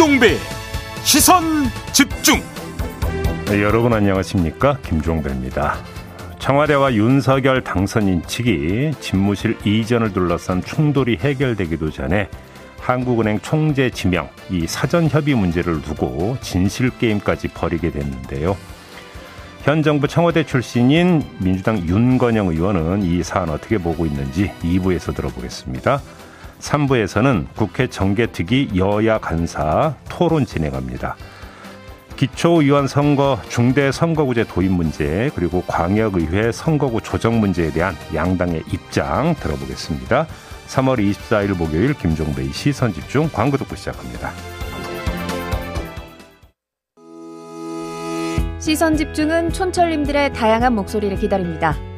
김종배 시선 집중 네, 여러분 안녕하십니까 김종배입니다 청와대와 윤석열 당선인 측이 집무실 이전을 둘러싼 충돌이 해결되기도 전에 한국은행 총재 지명 이 사전 협의 문제를 두고 진실 게임까지 벌이게 됐는데요. 현 정부 청와대 출신인 민주당 윤건영 의원은 이 사안 어떻게 보고 있는지 2부에서 들어보겠습니다. 3부에서는 국회 정개특위 여야 간사 토론 진행합니다. 기초의원 선거 중대 선거구제 도입 문제 그리고 광역의회 선거구 조정 문제에 대한 양당의 입장 들어보겠습니다. 3월 24일 목요일 김종배의 시선 집중 광고 듣고 시작합니다. 시선 집중은 촌철님들의 다양한 목소리를 기다립니다.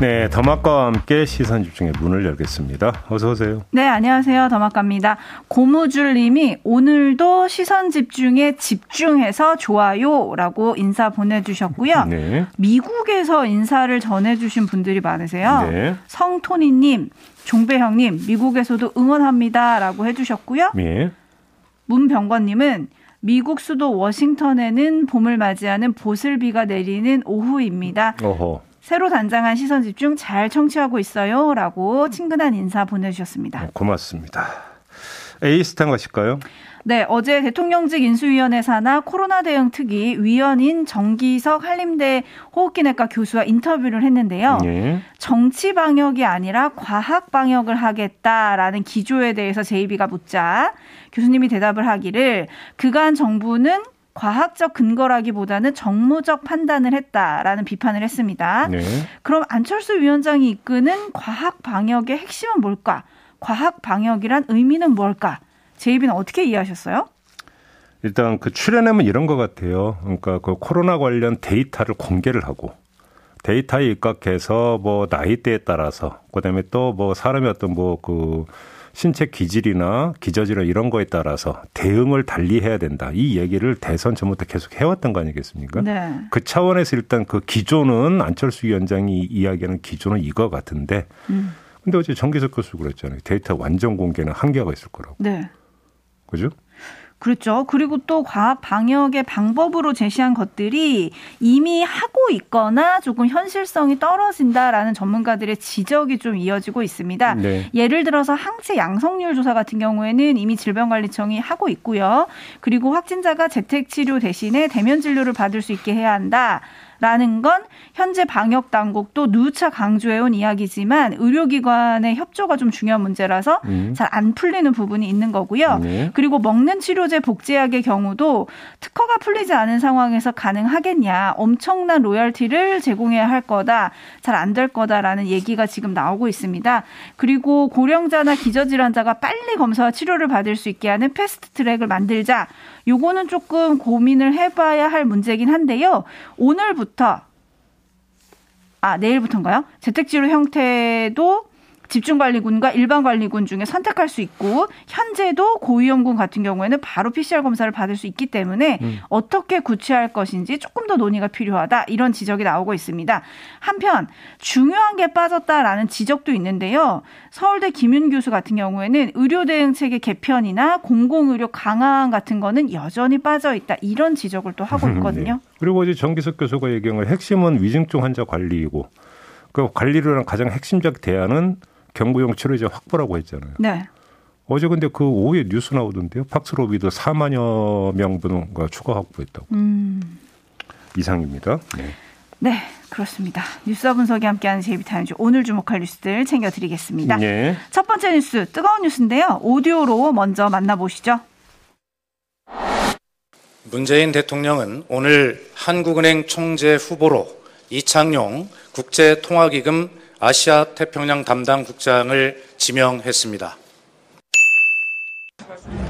네, 더마과 함께 시선 집중의 문을 열겠습니다. 어서 오세요. 네, 안녕하세요. 더마과입니다. 고무줄 님이 오늘도 시선 집중에 집중해서 좋아요라고 인사 보내 주셨고요. 네. 미국에서 인사를 전해 주신 분들이 많으세요. 네. 성토니 님, 종배형 님, 미국에서도 응원합니다라고 해 주셨고요. 네. 문병권님은 미국 수도 워싱턴에는 봄을 맞이하는 보슬비가 내리는 오후입니다. 어허. 새로 단장한 시선 집중 잘 청취하고 있어요. 라고 친근한 인사 보내주셨습니다. 네, 고맙습니다. 에이스탄 가실까요? 네, 어제 대통령직 인수위원회 산하 코로나 대응 특위 위원인 정기석 한림대 호흡기내과 교수와 인터뷰를 했는데요. 네. 정치 방역이 아니라 과학 방역을 하겠다라는 기조에 대해서 제이비가 묻자 교수님이 대답을 하기를 그간 정부는 과학적 근거라기보다는 정무적 판단을 했다라는 비판을 했습니다. 네. 그럼 안철수 위원장이 이끄는 과학 방역의 핵심은 뭘까? 과학 방역이란 의미는 뭘까? 제이비는 어떻게 이해하셨어요? 일단 그 출연하면 이런 것 같아요. 그러니까 그 코로나 관련 데이터를 공개를 하고 데이터에 입각해서 뭐 나이대에 따라서 그다음에 또 뭐 사람이 어떤 뭐그 신체 기질이나 기저질이나 이런 거에 따라서 대응을 달리 해야 된다. 이 얘기를 대선 전부터 계속 해왔던 거 아니겠습니까? 네. 그 차원에서 일단 그 기조는 안철수 위원장이 이야기하는 기조는 이거 같은데 음. 근데 어제 정기석 교수 그랬잖아요. 데이터 완전 공개는 한계가 있을 거라고. 네. 그죠? 그렇죠. 그리고 또 과학 방역의 방법으로 제시한 것들이 이미 하고 있거나 조금 현실성이 떨어진다라는 전문가들의 지적이 좀 이어지고 있습니다. 네. 예를 들어서 항체 양성률 조사 같은 경우에는 이미 질병관리청이 하고 있고요. 그리고 확진자가 재택 치료 대신에 대면 진료를 받을 수 있게 해야 한다. 라는 건 현재 방역 당국도 누차 강조해온 이야기지만 의료기관의 협조가 좀 중요한 문제라서 음. 잘안 풀리는 부분이 있는 거고요. 네. 그리고 먹는 치료제 복제약의 경우도 특허가 풀리지 않은 상황에서 가능하겠냐. 엄청난 로열티를 제공해야 할 거다. 잘 안 될 거다라는 얘기가 지금 나오고 있습니다. 그리고 고령자나 기저질환자가 빨리 검사와 치료를 받을 수 있게 하는 패스트 트랙을 만들자. 요거는 조금 고민을 해봐야 할 문제긴 한데요. 오늘부터 아 내일부터인가요? 재택치료 형태도 집중관리군과 일반관리군 중에 선택할 수 있고 현재도 고위험군 같은 경우에는 바로 PCR 검사를 받을 수 있기 때문에 음. 어떻게 구체할 것인지 조금 더 논의가 필요하다 이런 지적이 나오고 있습니다. 한편 중요한 게 빠졌다라는 지적도 있는데요. 서울대 김윤 교수 같은 경우에는 의료 대응 체계 개편이나 공공 의료 강화 같은 거는 여전히 빠져 있다 이런 지적을 또 하고 네. 있거든요. 네. 그리고 이제 정기석 교수가 얘기한 핵심은 위중증 환자 관리이고 그 관리를 가장 핵심적 대안은 경구용 치료제 확보라고 했잖아요. 네. 어제 근데 그 오후에 뉴스 나오던데요. 팍스로비드 4만여 명분과 추가 확보했다고. 음. 이상입니다. 네. 네, 그렇습니다. 뉴스 분석이 함께하는 제이비타임즈 오늘 주목할 뉴스들 챙겨드리겠습니다. 네. 첫 번째 뉴스 뜨거운 뉴스인데요. 오디오로 먼저 만나보시죠. 문재인 대통령은 오늘 한국은행 총재 후보로 이창용 국제통화기금 아시아 태평양 담당 국장을 지명했습니다.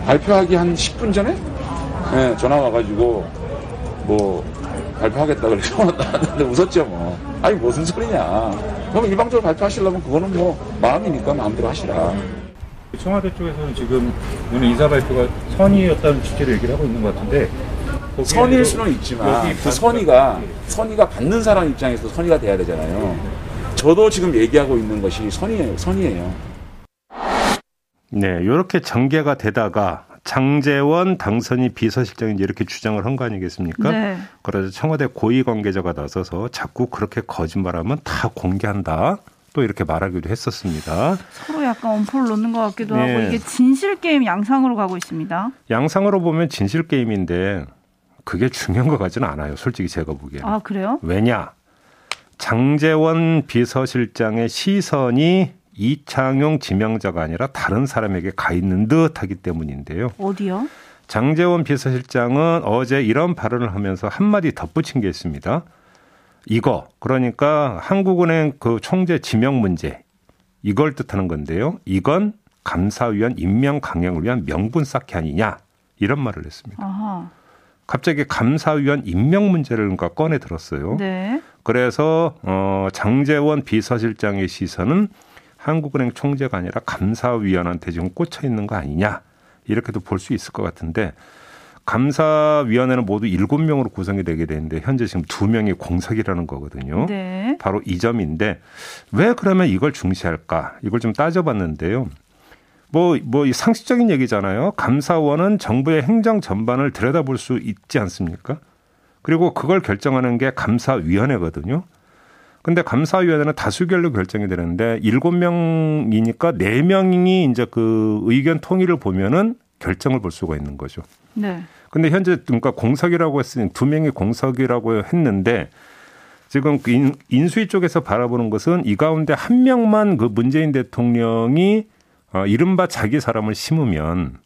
발표하기 한 10분 전에 네, 전화 와가지고 뭐 발표하겠다 그래서 나왔는데 웃었죠 뭐. 아니 무슨 소리냐. 그럼 일방적으로 발표하시려면 그거는 뭐 마음이니까 마음대로 하시라. 청와대 쪽에서는 지금 오늘 인사 발표가 선의였다는 취지로 얘기를 하고 있는 것 같은데 선의일 수는 있지만 그 선의가 선의가 받는 사람 입장에서 선의가 돼야 되잖아요. 저도 지금 얘기하고 있는 것이 선의예요. 선의예요. 네, 이렇게 전개가 되다가 장재원 당선이 비서실장이 이렇게 주장을 한 거 아니겠습니까? 네. 그래서 청와대 고위 관계자가 나서서 자꾸 그렇게 거짓말하면 다 공개한다. 또 이렇게 말하기도 했었습니다. 서로 약간 엄포를 놓는 것 같기도 네. 하고 이게 진실 게임 양상으로 가고 있습니다. 양상으로 보면 진실 게임인데 그게 중요한 것 같지는 않아요. 솔직히 제가 보기에는. 아 그래요? 왜냐? 장재원 비서실장의 시선이 이창용 지명자가 아니라 다른 사람에게 가 있는 듯하기 때문인데요. 어디요? 장재원 비서실장은 어제 이런 발언을 하면서 한마디 덧붙인 게 있습니다. 이거 그러니까 한국은행 그 총재 지명 문제 이걸 뜻하는 건데요. 이건 감사위원 임명 강행을 위한 명분 쌓기 아니냐 이런 말을 했습니다. 아하. 갑자기 감사위원 임명 문제를 그러니까 꺼내 들었어요. 네. 그래서 어 장재원 비서실장의 시선은 한국은행 총재가 아니라 감사위원한테 지금 꽂혀 있는 거 아니냐 이렇게도 볼 수 있을 것 같은데 감사위원회는 모두 일곱 명으로 구성이 되게 되는데 현재 지금 두 명이 공석이라는 거거든요. 네. 바로 이 점인데 왜 그러면 이걸 중시할까? 이걸 좀 따져봤는데요. 뭐, 뭐, 상식적인 얘기잖아요. 감사원은 정부의 행정 전반을 들여다볼 수 있지 않습니까? 그리고 그걸 결정하는 게 감사위원회거든요. 근데 감사위원회는 다수결로 결정이 되는데 일곱 명이니까 네 명이 이제 그 의견 통일을 보면은 결정을 볼 수가 있는 거죠. 네. 근데 현재 그러니까 공석이라고 했으니 두 명이 공석이라고 했는데 지금 그 인수위 쪽에서 바라보는 것은 이 가운데 한 명만 그 문재인 대통령이 어, 이른바 자기 사람을 심으면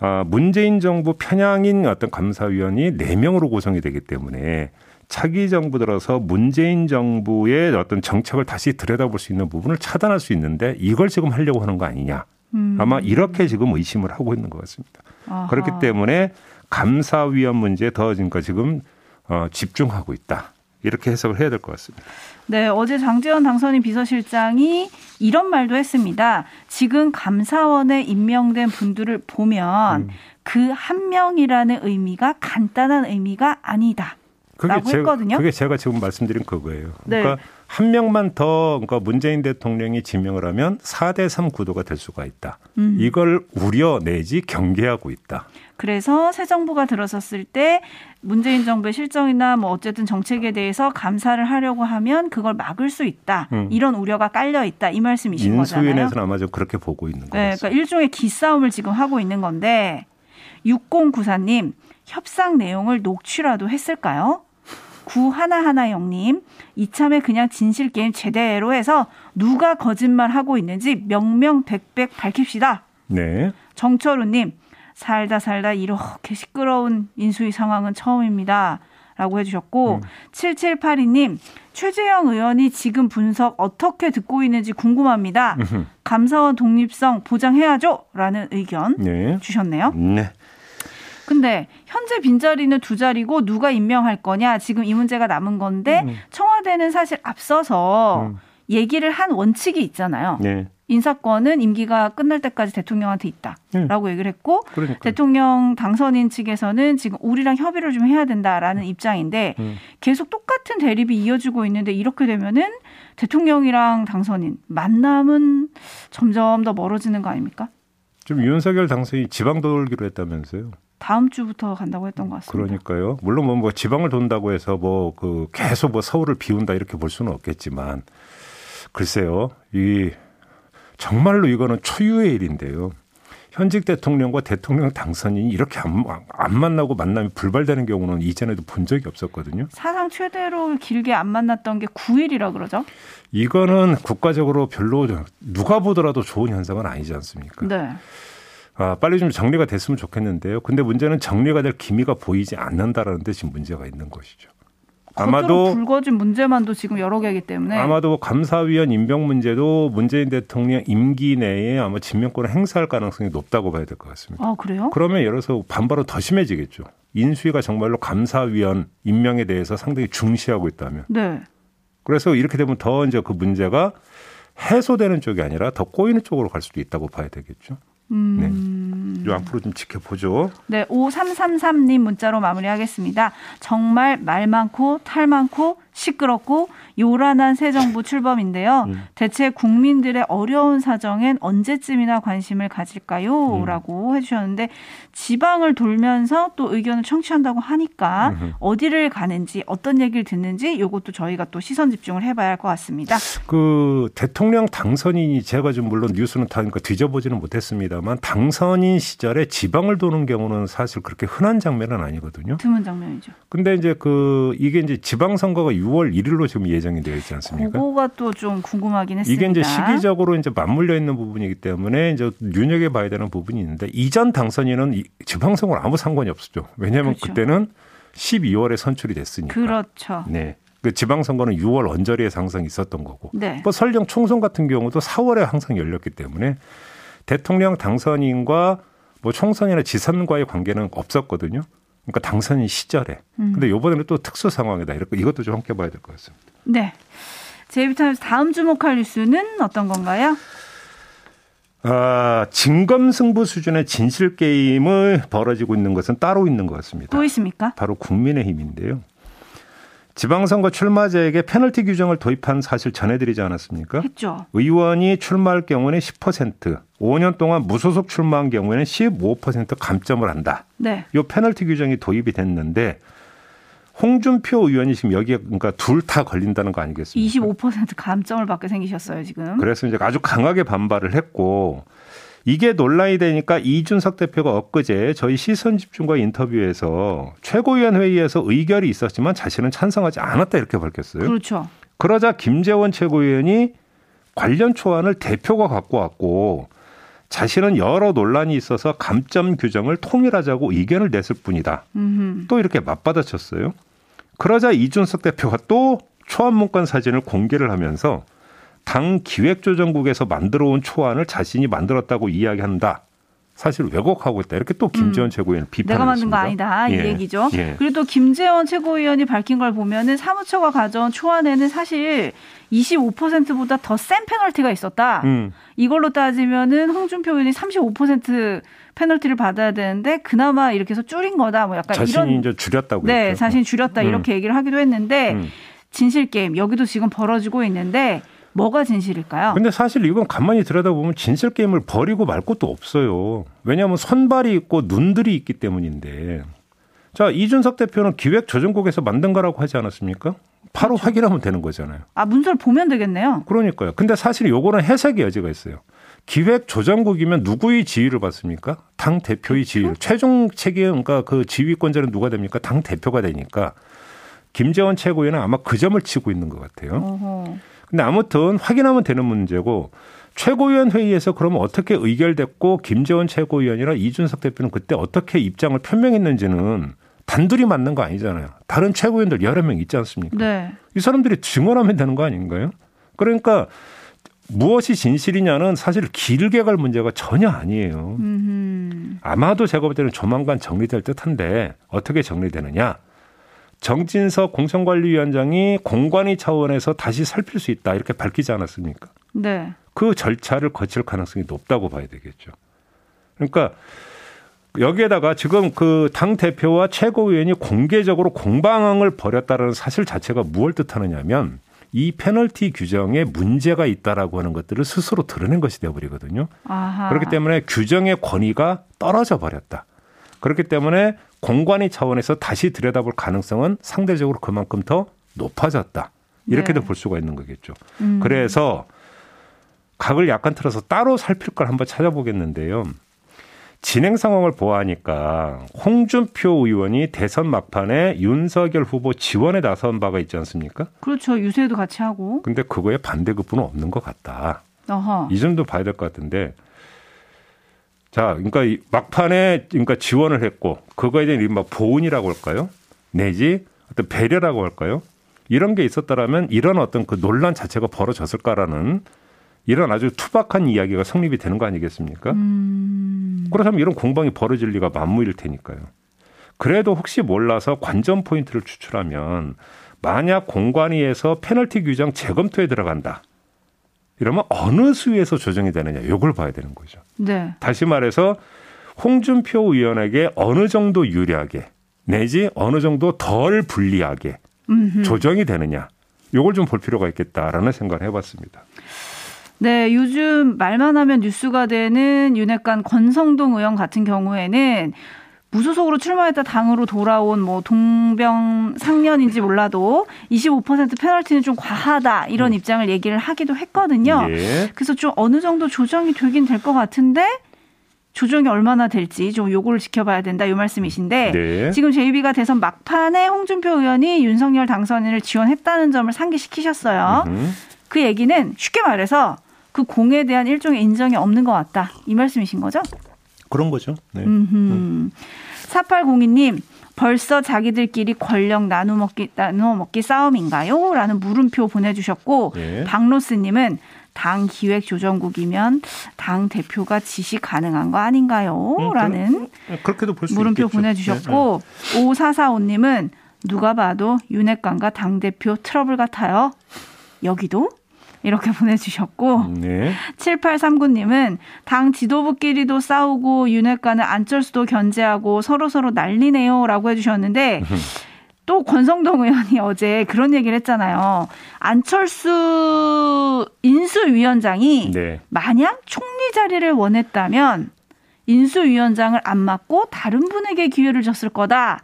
어, 문재인 정부 편향인 어떤 감사위원이 네 명으로 구성이 되기 때문에 차기 정부 들어서 문재인 정부의 어떤 정책을 다시 들여다볼 수 있는 부분을 차단할 수 있는데 이걸 지금 하려고 하는 거 아니냐. 음. 아마 이렇게 지금 의심을 하고 있는 것 같습니다. 아하. 그렇기 때문에 감사위원 문제에 더 지금 지금 어, 집중하고 있다. 이렇게 해석을 해야 될 것 같습니다. 네, 어제 장재원 당선인 비서실장이 이런 말도 했습니다. 지금 감사원에 임명된 분들을 보면 음. 그한 명이라는 의미가 간단한 의미가 아니다. 그게 제가, 했거든요. 그게 제가 지금 말씀드린 그거예요. 네. 그러니까 네. 한 명만 더 그러니까 문재인 대통령이 지명을 하면 4대 3 구도가 될 수가 있다. 음. 이걸 우려 내지 경계하고 있다. 그래서 새 정부가 들어섰을 때 문재인 정부의 실정이나 뭐 어쨌든 정책에 대해서 감사를 하려고 하면 그걸 막을 수 있다. 음. 이런 우려가 깔려 있다. 이 말씀이신 거잖아요. 인수위에서는 아마 좀 그렇게 보고 있는 거죠. 네, 그러니까 일종의 기싸움을 지금 하고 있는 건데 6094님 협상 내용을 녹취라도 했을까요? 구하나하나영님, 이참에 그냥 진실 게임 제대로 해서 누가 거짓말 하고 있는지 명명백백 밝힙시다. 네. 정철우님, 살다 살다 이렇게 시끄러운 인수위 상황은 처음입니다. 라고 해주셨고, 음. 7782님, 최재형 의원이 지금 분석 어떻게 듣고 있는지 궁금합니다. 감사원 독립성 보장해야죠? 라는 의견 네. 주셨네요. 네. 근데 현재 빈자리는 두 자리고 누가 임명할 거냐 지금 이 문제가 남은 건데 음. 청와대는 사실 앞서서 음. 얘기를 한 원칙이 있잖아요. 네. 인사권은 임기가 끝날 때까지 대통령한테 있다라고 네. 얘기를 했고 그러니까요. 대통령 당선인 측에서는 지금 우리랑 협의를 좀 해야 된다라는 음. 입장인데 음. 계속 똑같은 대립이 이어지고 있는데 이렇게 되면은 대통령이랑 당선인 만남은 점점 더 멀어지는 거 아닙니까? 좀 윤석열 당선이 지방 돌기로 했다면서요? 다음 주부터 간다고 했던 것 같습니다. 그러니까요. 물론 뭐, 뭐 지방을 돈다고 해서 뭐 그 계속 뭐 서울을 비운다 이렇게 볼 수는 없겠지만 글쎄요. 이 정말로 이거는 초유의 일인데요. 현직 대통령과 대통령 당선인이 이렇게 안, 안 만나고 만남이 불발되는 경우는 이전에도 본 적이 없었거든요. 사상 최대로 길게 안 만났던 게 9일이라 그러죠? 이거는 국가적으로 별로 누가 보더라도 좋은 현상은 아니지 않습니까? 네. 아, 빨리 좀 정리가 됐으면 좋겠는데요. 근데 문제는 정리가 될 기미가 보이지 않는다라는 데 지금 문제가 있는 것이죠. 아마도 불거진 문제만도 지금 여러 개이기 때문에 아마도 감사위원 임명 문제도 문재인 대통령 임기 내에 아마 진명권을 행사할 가능성이 높다고 봐야 될 것 같습니다. 아 그래요? 그러면 예를 들어서 반발은 더 심해지겠죠. 인수위가 정말로 감사위원 임명에 대해서 상당히 중시하고 있다면. 네. 그래서 이렇게 되면 더 이제 그 문제가 해소되는 쪽이 아니라 더 꼬이는 쪽으로 갈 수도 있다고 봐야 되겠죠. 음. 네. 요 앞으로 좀 지켜보죠. 네, 5333님 문자로 마무리하겠습니다. 정말 말 많고 탈 많고 시끄럽고 요란한 새 정부 출범인데요. 음. 대체 국민들의 어려운 사정엔 언제쯤이나 관심을 가질까요? 음. 라고 해주셨는데 지방을 돌면서 또 의견을 청취한다고 하니까 음. 어디를 가는지 어떤 얘기를 듣는지 이것도 저희가 또 시선 집중을 해봐야 할 것 같습니다. 그 대통령 당선인이 제가 좀 물론 뉴스는 타니까 뒤져보지는 못했습니다만 당선인 시절에 지방을 도는 경우는 사실 그렇게 흔한 장면은 아니거든요. 드문 장면이죠. 근데 이제 그 이게 이제 지방선거가 6월 1일로 지금 예정이 되어 있지 않습니까? 그거가 또 좀 궁금하긴 했습니다. 이게 이제 시기적으로 이제 맞물려 있는 부분이기 때문에 이제 눈여겨 봐야 되는 부분이 있는데 이전 당선인은 지방선거랑 아무 상관이 없었죠. 왜냐하면 그렇죠. 그때는 12월에 선출이 됐으니까. 그렇죠. 네. 그 지방선거는 6월 언저리에 항상 있었던 거고. 네. 뭐 설령 총선 같은 경우도 4월에 항상 열렸기 때문에 대통령 당선인과 뭐 총선이나 지선과의 관계는 없었거든요. 그러니까 당선인 시절에. 음. 근데 요번에는 또 특수 상황이다. 이렇게 이것도 좀 함께 봐야 될 것 같습니다. 네. 제이비타임스 다음 주목할 뉴스는 어떤 건가요? 아, 진검승부 수준의 진실 게임을 벌어지고 있는 것은 따로 있는 것 같습니다. 또 있습니까? 바로 국민의힘인데요. 지방선거 출마자에게 페널티 규정을 도입한 사실 전해드리지 않았습니까? 했죠. 의원이 출마할 경우는 10%, 5년 동안 무소속 출마한 경우에는 15% 감점을 한다. 네. 이 페널티 규정이 도입이 됐는데 홍준표 의원이 지금 여기에 그러니까 둘 다 걸린다는 거 아니겠습니까? 25% 감점을 받게 생기셨어요 지금. 그래서 이제 아주 강하게 반발을 했고 이게 논란이 되니까 이준석 대표가 엊그제 저희 시선 집중과 인터뷰에서 최고위원 회의에서 의결이 있었지만 자신은 찬성하지 않았다 이렇게 밝혔어요. 그렇죠. 그러자 김재원 최고위원이 관련 초안을 대표가 갖고 왔고 자신은 여러 논란이 있어서 감점 규정을 통일하자고 의견을 냈을 뿐이다. 음흠. 또 이렇게 맞받아쳤어요. 그러자 이준석 대표가 또 초안 문건 사진을 공개를 하면서 당 기획조정국에서 만들어 온 초안을 자신이 만들었다고 이야기한다. 사실 왜곡하고 있다. 이렇게 또 김재원 음. 최고위원 비판을 내가 만든 거 아니다. 예. 이 얘기죠. 예. 그리고 또 김재원 최고위원이 밝힌 걸 보면은 사무처가 가져온 초안에는 사실 25%보다 더 센 페널티가 있었다. 음. 이걸로 따지면은 홍준표 의원이 35% 페널티를 받아야 되는데 그나마 이렇게 해서 줄인 거다. 뭐 약간 자신이 이런 이제 줄였다고 네, 했죠. 자신이 줄였다 음. 이렇게 얘기를 하기도 했는데 음. 진실 게임 여기도 지금 벌어지고 있는데 뭐가 진실일까요? 근데 사실 이건 가만히 들여다보면 진실 게임을 버리고 말 것도 없어요. 왜냐하면 선발이 있고 눈들이 있기 때문인데. 자, 이준석 대표는 기획조정국에서 만든 거라고 하지 않았습니까? 바로 그렇죠. 확인하면 되는 거잖아요. 아, 문서를 보면 되겠네요. 그러니까요. 근데 사실 요거는 해석의 여지가 있어요. 기획조정국이면 누구의 지위를 받습니까? 당 대표의 지위. 를 최종 책임, 그러니까 그 지휘권자는 누가 됩니까? 당 대표가 되니까 김재원 최고위원은 아마 그 점을 치고 있는 것 같아요. 어허. 근데 아무튼 확인하면 되는 문제고 최고위원 회의에서 그러면 어떻게 의결됐고 김재원 최고위원이나 이준석 대표는 그때 어떻게 입장을 표명했는지는 단둘이 맞는 거 아니잖아요. 다른 최고위원들 여러 명 있지 않습니까? 네. 이 사람들이 증언하면 되는 거 아닌가요? 그러니까 무엇이 진실이냐는 사실 길게 갈 문제가 전혀 아니에요. 음흠. 아마도 제가 볼 때는 조만간 정리될 듯한데 어떻게 정리되느냐? 정진석 공천관리위원장이 공관위 차원에서 다시 살필 수 있다 이렇게 밝히지 않았습니까? 네. 그 절차를 거칠 가능성이 높다고 봐야 되겠죠. 그러니까 여기에다가 지금 그 당 대표와 최고위원이 공개적으로 공방을 벌였다는 사실 자체가 무엇을 뜻하느냐면 이 페널티 규정에 문제가 있다라고 하는 것들을 스스로 드러낸 것이 되어버리거든요. 아하. 그렇기 때문에 규정의 권위가 떨어져 버렸다. 그렇기 때문에 공관위 차원에서 다시 들여다볼 가능성은 상대적으로 그만큼 더 높아졌다. 이렇게도 네. 볼 수가 있는 거겠죠. 음. 그래서 각을 약간 틀어서 따로 살필 걸 한번 찾아보겠는데요. 진행 상황을 보아하니까 홍준표 의원이 대선 막판에 윤석열 후보 지원에 나선 바가 있지 않습니까? 그렇죠. 유세도 같이 하고. 근데 그거에 반대급부는 없는 것 같다. 어허. 이 점도 봐야 될 것 같은데 자, 그러니까 막판에 그러니까 지원을 했고 그거에 대한 이른바 보은이라고 할까요? 내지 어떤 배려라고 할까요? 이런 게 있었다라면 이런 어떤 그 논란 자체가 벌어졌을까라는 이런 아주 투박한 이야기가 성립이 되는 거 아니겠습니까? 음. 그렇다면 이런 공방이 벌어질 리가 만무일 테니까요. 그래도 혹시 몰라서 관전 포인트를 추출하면 만약 공관위에서 페널티 규정 재검토에 들어간다. 이러면 어느 수위에서 조정이 되느냐 이걸 봐야 되는 거죠. 네. 다시 말해서 홍준표 의원에게 어느 정도 유리하게 내지 어느 정도 덜 불리하게 음흠. 조정이 되느냐 이걸 좀 볼 필요가 있겠다라는 생각을 해봤습니다. 네, 요즘 말만 하면 뉴스가 되는 윤핵관 권성동 의원 같은 경우에는 무소속으로 출마했다 당으로 돌아온 뭐 동병상련인지 몰라도 25% 페널티는 좀 과하다 이런 음. 입장을 얘기를 하기도 했거든요. 예. 그래서 좀 어느 정도 조정이 되긴 될 것 같은데 조정이 얼마나 될지 좀 요거를 지켜봐야 된다 이 말씀이신데 네. 지금 JB가 대선 막판에 홍준표 의원이 윤석열 당선인을 지원했다는 점을 상기시키셨어요. 음흠. 그 얘기는 쉽게 말해서 그 공에 대한 일종의 인정이 없는 것 같다 이 말씀이신 거죠? 그런 거죠. 네. 음. 4802님 벌써 자기들끼리 권력 나누 먹기 나누어 먹기 싸움인가요? 라는 물음표 보내주셨고 예. 박로스님은 당 기획조정국이면 당 대표가 지시 가능한 거 아닌가요? 음, 라는 네, 그렇게도 볼 물음표 있겠죠. 보내주셨고 네, 네. 5445님은 누가 봐도 윤핵관과 당 대표 트러블 같아요. 여기도 이렇게 보내주셨고 네. 7839님은 당 지도부끼리도 싸우고 윤핵관은 안철수도 견제하고 서로서로 난리네요 라고 해주셨는데 또 권성동 의원이 어제 그런 얘기를 했잖아요. 안철수 인수위원장이 네. 만약 총리 자리를 원했다면 인수위원장을 안 맡고 다른 분에게 기회를 줬을 거다.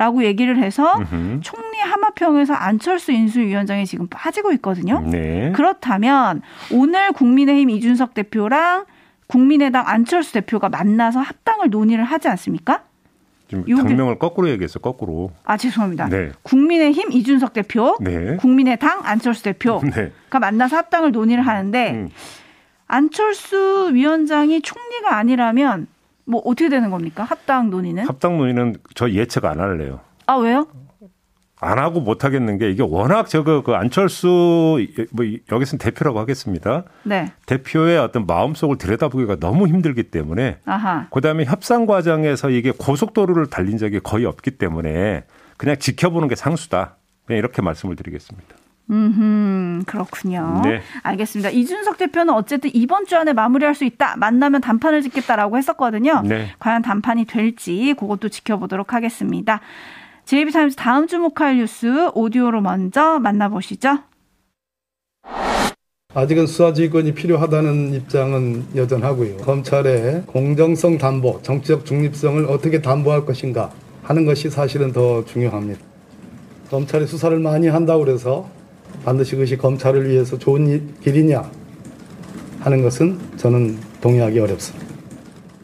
라고 얘기를 해서 으흠. 총리 하마평에서 안철수 인수위원장이 지금 빠지고 있거든요. 네. 그렇다면 오늘 국민의힘 이준석 대표랑 국민의당 안철수 대표가 만나서 합당을 논의를 하지 않습니까? 지금 당명을 거꾸로 얘기했어 거꾸로. 아 죄송합니다. 네. 국민의힘 이준석 대표, 네. 국민의당 안철수 대표가 네. 만나서 합당을 논의를 하는데 음. 안철수 위원장이 총리가 아니라면 뭐 어떻게 되는 겁니까? 합당 논의는? 합당 논의는 저 예측 안 할래요. 아 왜요? 안 하고 못 하겠는 게 이게 워낙 저거 그 안철수 뭐 여기서는 대표라고 하겠습니다. 네. 대표의 어떤 마음속을 들여다보기가 너무 힘들기 때문에 아하. 그다음에 협상 과정에서 이게 고속도로를 달린 적이 거의 없기 때문에 그냥 지켜보는 게 상수다. 그냥 이렇게 말씀을 드리겠습니다. 음, 그렇군요. 네. 알겠습니다. 이준석 대표는 어쨌든 이번 주 안에 마무리할 수 있다. 만나면 단판을 짓겠다라고 했었거든요. 네. 과연 단판이 될지 그것도 지켜보도록 하겠습니다. JB타임즈 다음 주목할 뉴스 오디오로 먼저 만나보시죠. 아직은 수사지휘권이 필요하다는 입장은 여전하고요. 검찰의 공정성 담보, 정치적 중립성을 어떻게 담보할 것인가 하는 것이 사실은 더 중요합니다. 검찰이 수사를 많이 한다고 그래서 반드시 그것이 검찰을 위해서 좋은 길이냐 하는 것은 저는 동의하기 어렵습니다.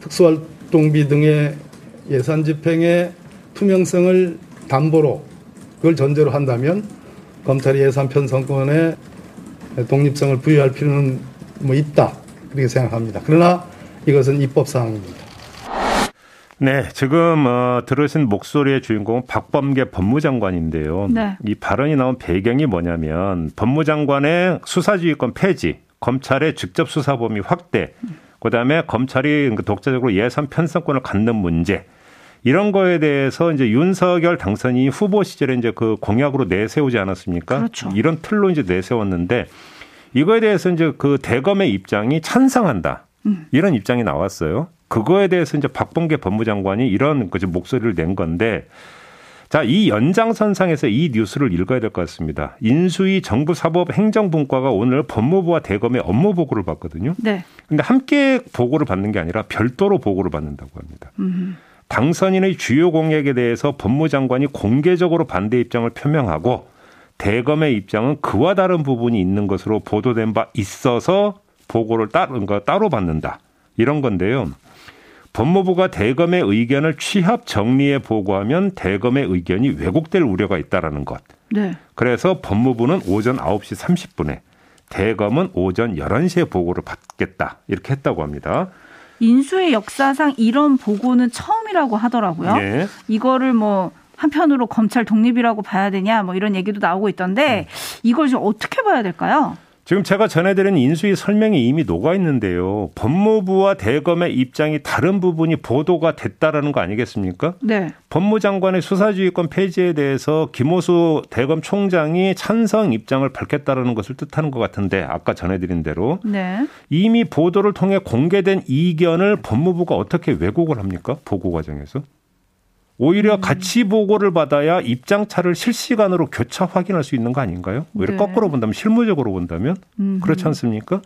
특수활동비 등의 예산 집행의 투명성을 담보로 그걸 전제로 한다면 검찰이 예산 편성권에 독립성을 부여할 필요는 뭐 있다 그렇게 생각합니다. 그러나 이것은 입법 사항입니다. 네, 지금 어, 들으신 목소리의 주인공은 박범계 법무장관인데요. 네. 이 발언이 나온 배경이 뭐냐면 법무장관의 수사지휘권 폐지, 검찰의 직접 수사 범위 확대, 그다음에 검찰이 그 독자적으로 예산 편성권을 갖는 문제. 이런 거에 대해서 이제 윤석열 당선인이 후보 시절에 이제 그 공약으로 내세우지 않았습니까? 그렇죠. 이런 틀로 이제 내세웠는데 이거에 대해서 이제 그 대검의 입장이 찬성한다. 음. 이런 입장이 나왔어요. 그거에 대해서 이제 박범계 법무장관이 이런 그 목소리를 낸 건데 자, 이 연장선상에서 이 뉴스를 읽어야 될 것 같습니다. 인수위 정부 사법 행정분과가 오늘 법무부와 대검의 업무 보고를 받거든요. 네. 근데 함께 보고를 받는 게 아니라 별도로 보고를 받는다고 합니다. 음. 당선인의 주요 공약에 대해서 법무장관이 공개적으로 반대 입장을 표명하고 대검의 입장은 그와 다른 부분이 있는 것으로 보도된 바 있어서 보고를 따로, 따로 받는다. 이런 건데요. 법무부가 대검의 의견을 취합 정리해 보고하면 대검의 의견이 왜곡될 우려가 있다라는 것. 네. 그래서 법무부는 오전 9시 30분에 대검은 오전 11시에 보고를 받겠다. 이렇게 했다고 합니다. 인수의 역사상 이런 보고는 처음이라고 하더라고요. 예. 이거를 뭐 한편으로 검찰 독립이라고 봐야 되냐 뭐 이런 얘기도 나오고 있던데 이걸 좀 어떻게 봐야 될까요? 지금 제가 전해드린 인수위 설명이 이미 녹아 있는데요. 법무부와 대검의 입장이 다른 부분이 보도가 됐다라는 거 아니겠습니까? 네. 법무장관의 수사지휘권 폐지에 대해서 김호수 대검 총장이 찬성 입장을 밝혔다라는 것을 뜻하는 것 같은데 아까 전해드린 대로 네. 이미 보도를 통해 공개된 이견을 법무부가 어떻게 왜곡을 합니까? 보고 과정에서? 오히려 음. 같이 보고를 받아야 입장차를 실시간으로 교차 확인할 수 있는 거 아닌가요? 오히려 네. 거꾸로 본다면 실무적으로 본다면 음흠. 그렇지 않습니까?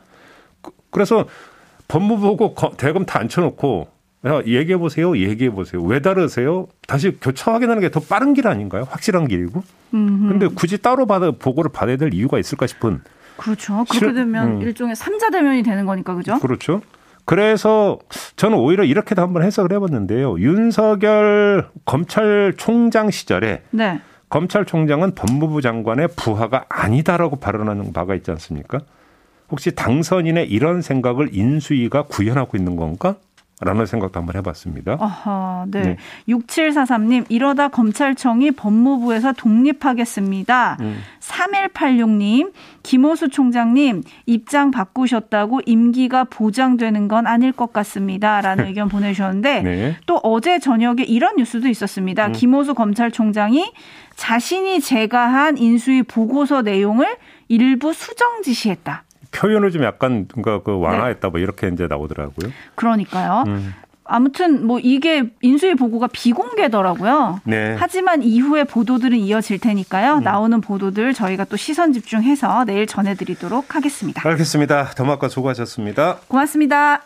그, 그래서 법무부고 대검 다 앉혀놓고 야, 얘기해 보세요, 얘기해 보세요. 왜 다르세요? 다시 교차 확인하는 게 더 빠른 길 아닌가요? 확실한 길이고. 음흠. 근데 굳이 따로 받아 보고를 받아야 될 이유가 있을까 싶은. 그렇죠. 그렇게 되면 음. 일종의 삼자 대면이 되는 거니까 그죠? 그렇죠. 그래서 저는 오히려 이렇게도 한번 해석을 해봤는데요. 윤석열 검찰총장 시절에 네. 검찰총장은 법무부 장관의 부하가 아니다라고 발언하는 바가 있지 않습니까? 혹시 당선인의 이런 생각을 인수위가 구현하고 있는 건가? 라는 생각도 한번 해봤습니다. 아하, 네. 네. 6743님, 이러다 검찰청이 법무부에서 독립하겠습니다. 음. 3186님, 김호수 총장님, 입장 바꾸셨다고 임기가 보장되는 건 아닐 것 같습니다. 라는 의견 보내주셨는데, 네. 또 어제 저녁에 이런 뉴스도 있었습니다. 음. 김호수 검찰총장이 자신이 제가 한 인수위 보고서 내용을 일부 수정 지시했다. 표현을 좀 약간 뭔가 그 완화했다 뭐 이렇게 이제 나오더라고요. 그러니까요. 음. 아무튼 뭐 이게 인수위 보고가 비공개더라고요. 네. 하지만 이후에 보도들은 이어질 테니까요. 음. 나오는 보도들 저희가 또 시선 집중해서 내일 전해드리도록 하겠습니다. 알겠습니다. 더마과 수고하셨습니다. 고맙습니다.